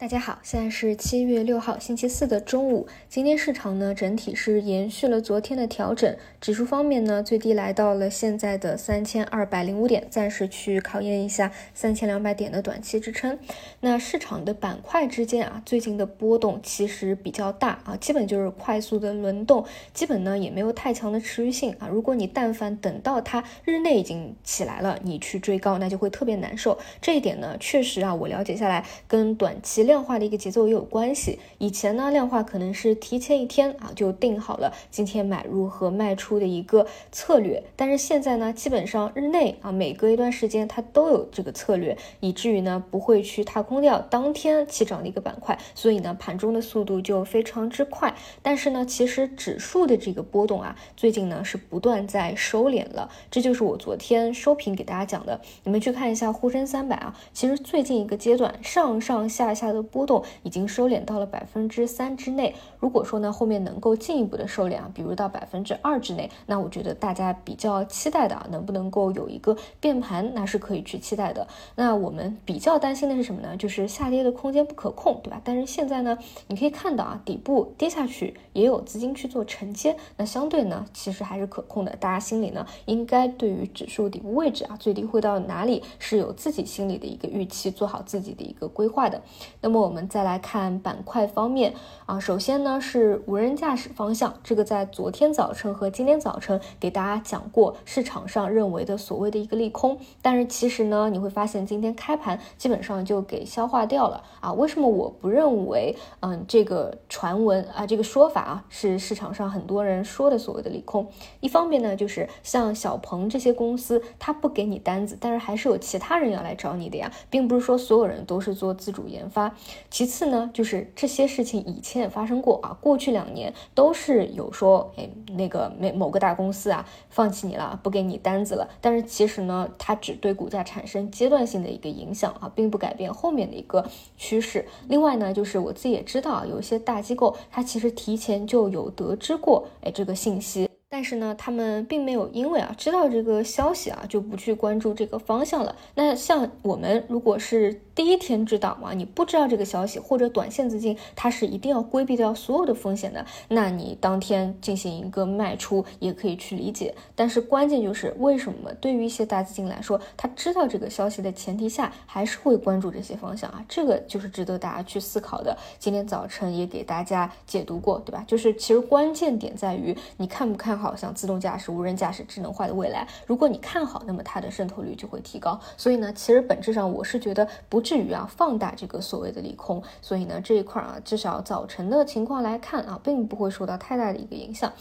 大家好，现在是七月六号星期四的中午。今天市场呢整体是延续了昨天的调整，指数方面呢最低来到了现在的三千二百零五点，暂时去考验一下三千两百点的短期支撑。那市场的板块之间啊，最近的波动其实比较大啊，基本就是快速的轮动，基本呢也没有太强的持续性啊。如果你但凡等到它日内已经起来了，你去追高，那就会特别难受。这一点呢，确实啊，我了解下来跟短期。量化的一个节奏也有关系。以前呢，量化可能是提前一天啊就定好了今天买入和卖出的一个策略，但是现在呢，基本上日内啊每隔一段时间它都有这个策略，以至于呢不会去踏空掉当天起涨的一个板块，所以呢盘中的速度就非常之快。但是呢，其实指数的这个波动啊，最近呢是不断在收敛了，这就是我昨天收评给大家讲的。你们去看一下沪深三百啊，其实最近一个阶段上上下下的。波动已经收敛到了百分之三之内。如果说呢后面能够进一步的收敛啊，比如到百分之二之内，那我觉得大家比较期待的啊，能不能够有一个变盘，那是可以去期待的。那我们比较担心的是什么呢？就是下跌的空间不可控，对吧？但是现在呢，你可以看到啊，底部跌下去也有资金去做承接，那相对呢，其实还是可控的。大家心里呢，应该对于指数底部位置啊，最低会到哪里是有自己心里的一个预期，做好自己的一个规划的。那那么我们再来看板块方面啊，首先呢是无人驾驶方向，这个在昨天早晨和今天早晨给大家讲过，市场上认为的所谓的一个利空，但是其实呢你会发现今天开盘基本上就给消化掉了啊。为什么我不认为嗯这个传闻啊这个说法啊是市场上很多人说的所谓的利空？一方面呢就是像小鹏这些公司，它不给你单子，但是还是有其他人要来找你的呀，并不是说所有人都是做自主研发。其次呢，就是这些事情以前也发生过啊，过去两年都是有说，哎，那个某某个大公司啊，放弃你了，不给你单子了。但是其实呢，它只对股价产生阶段性的一个影响啊，并不改变后面的一个趋势。另外呢，就是我自己也知道，有一些大机构，它其实提前就有得知过，哎，这个信息。但是呢，他们并没有因为啊知道这个消息啊就不去关注这个方向了。那像我们如果是第一天知道嘛，你不知道这个消息或者短线资金它是一定要规避掉所有的风险的，那你当天进行一个卖出也可以去理解。但是关键就是为什么对于一些大资金来说，他知道这个消息的前提下还是会关注这些方向啊？这个就是值得大家去思考的。今天早晨也给大家解读过，对吧？就是其实关键点在于你看不看。好好像自动驾驶、无人驾驶、智能化的未来，如果你看好，那么它的渗透率就会提高。所以呢，其实本质上我是觉得不至于啊放大这个所谓的利空。所以呢，这一块啊，至少早晨的情况来看啊，并不会受到太大的一个影响。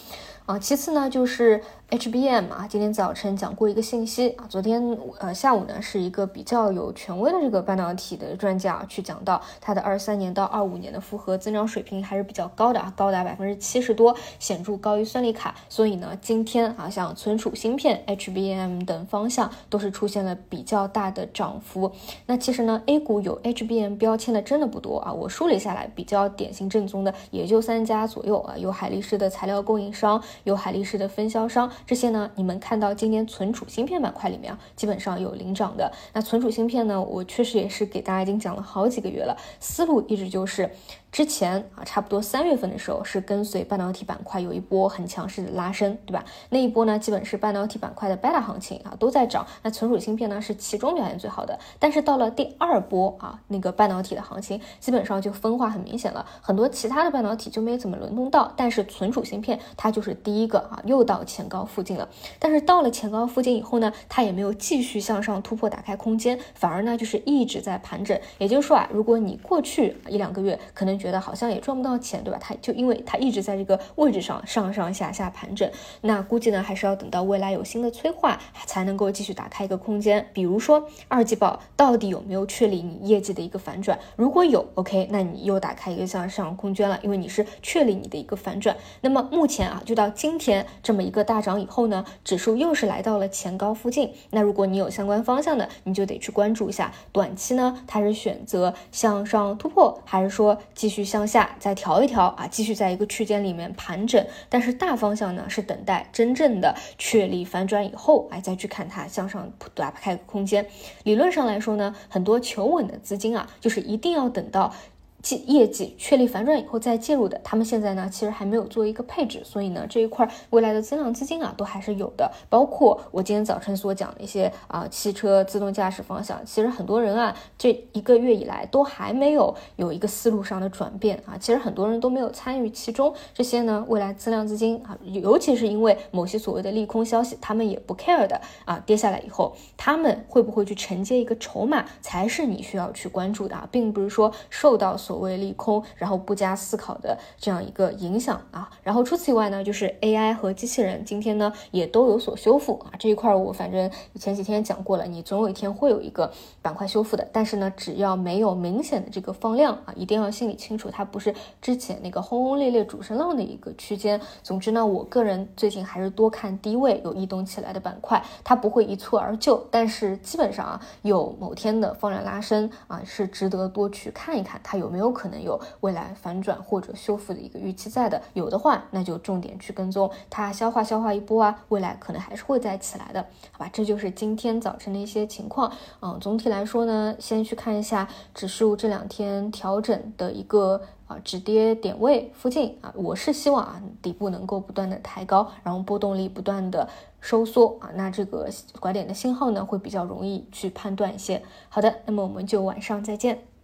啊，其次呢，就是 HBM 啊，今天早晨讲过一个信息啊，昨天呃下午呢，是一个比较有权威的这个半导体的专家去讲到它的二三年到二五年的复合增长水平还是比较高的啊，高达百分之七十多，显著高于算力卡。所以呢，今天啊，像存储芯片、HBM 等方向都是出现了比较大的涨幅。那其实呢，A 股有 HBM 标签的真的不多啊，我梳理下来比较典型正宗的也就三家左右啊，有海力士的材料供应商。有海力士的分销商，这些呢，你们看到今天存储芯片板块里面啊，基本上有领涨的。那存储芯片呢，我确实也是给大家已经讲了好几个月了，思路一直就是。之前啊，差不多三月份的时候是跟随半导体板块有一波很强势的拉升，对吧？那一波呢，基本是半导体板块的 beta 行情啊，都在涨。那存储芯片呢是其中表现最好的。但是到了第二波啊，那个半导体的行情基本上就分化很明显了，很多其他的半导体就没怎么轮动到，但是存储芯片它就是第一个啊，又到前高附近了。但是到了前高附近以后呢，它也没有继续向上突破打开空间，反而呢就是一直在盘整。也就是说啊，如果你过去一两个月可能。觉得好像也赚不到钱，对吧？它就因为它一直在这个位置上上上下下盘整，那估计呢还是要等到未来有新的催化才能够继续打开一个空间。比如说二季报到底有没有确立你业绩的一个反转？如果有，OK，那你又打开一个向上空间了，因为你是确立你的一个反转。那么目前啊，就到今天这么一个大涨以后呢，指数又是来到了前高附近。那如果你有相关方向的，你就得去关注一下，短期呢它是选择向上突破，还是说？继继续向下再调一调啊，继续在一个区间里面盘整，但是大方向呢是等待真正的确立反转以后，哎，再去看它向上打开空间。理论上来说呢，很多求稳的资金啊，就是一定要等到。绩业绩确立反转以后再介入的，他们现在呢其实还没有做一个配置，所以呢这一块未来的增量资金啊都还是有的。包括我今天早晨所讲的一些啊汽车自动驾驶方向，其实很多人啊这一个月以来都还没有有一个思路上的转变啊，其实很多人都没有参与其中。这些呢未来增量资金啊，尤其是因为某些所谓的利空消息，他们也不 care 的啊，跌下来以后他们会不会去承接一个筹码，才是你需要去关注的啊，并不是说受到所谓利空，然后不加思考的这样一个影响啊。然后除此以外呢，就是 AI 和机器人今天呢也都有所修复啊。这一块我反正前几天讲过了，你总有一天会有一个板块修复的。但是呢，只要没有明显的这个放量啊，一定要心里清楚，它不是之前那个轰轰烈烈主升浪的一个区间。总之呢，我个人最近还是多看低位有异动起来的板块，它不会一蹴而就，但是基本上啊，有某天的放量拉升啊，是值得多去看一看，它有没有没有可能有未来反转或者修复的一个预期在的。有的话，那就重点去跟踪它消化消化一波啊，未来可能还是会再起来的，好吧？这就是今天早晨的一些情况。嗯，总体来说呢，先去看一下指数这两天调整的一个啊止跌点位附近啊，我是希望啊底部能够不断的抬高，然后波动力不断的收缩啊，那这个拐点的信号呢会比较容易去判断一些。好的，那么我们就晚上再见。